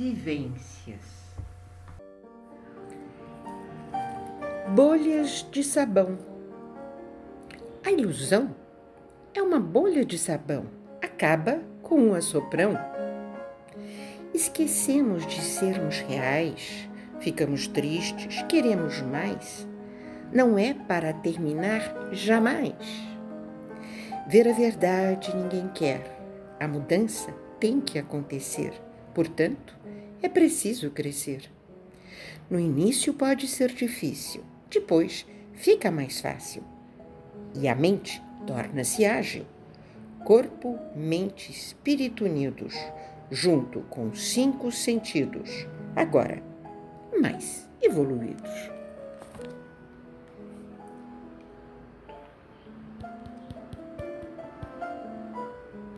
vivências. Bolhas de sabão. A ilusão é uma bolha de sabão, acaba com um assoprão. Esquecemos de sermos reais, ficamos tristes, queremos mais. Não é para terminar jamais. Ver a verdade ninguém quer, a mudança tem que acontecer, Portanto, é preciso crescer. No início pode ser difícil, depois fica mais fácil. E a mente torna-se ágil. Corpo, mente, espírito unidos, junto com cinco sentidos, agora mais evoluídos.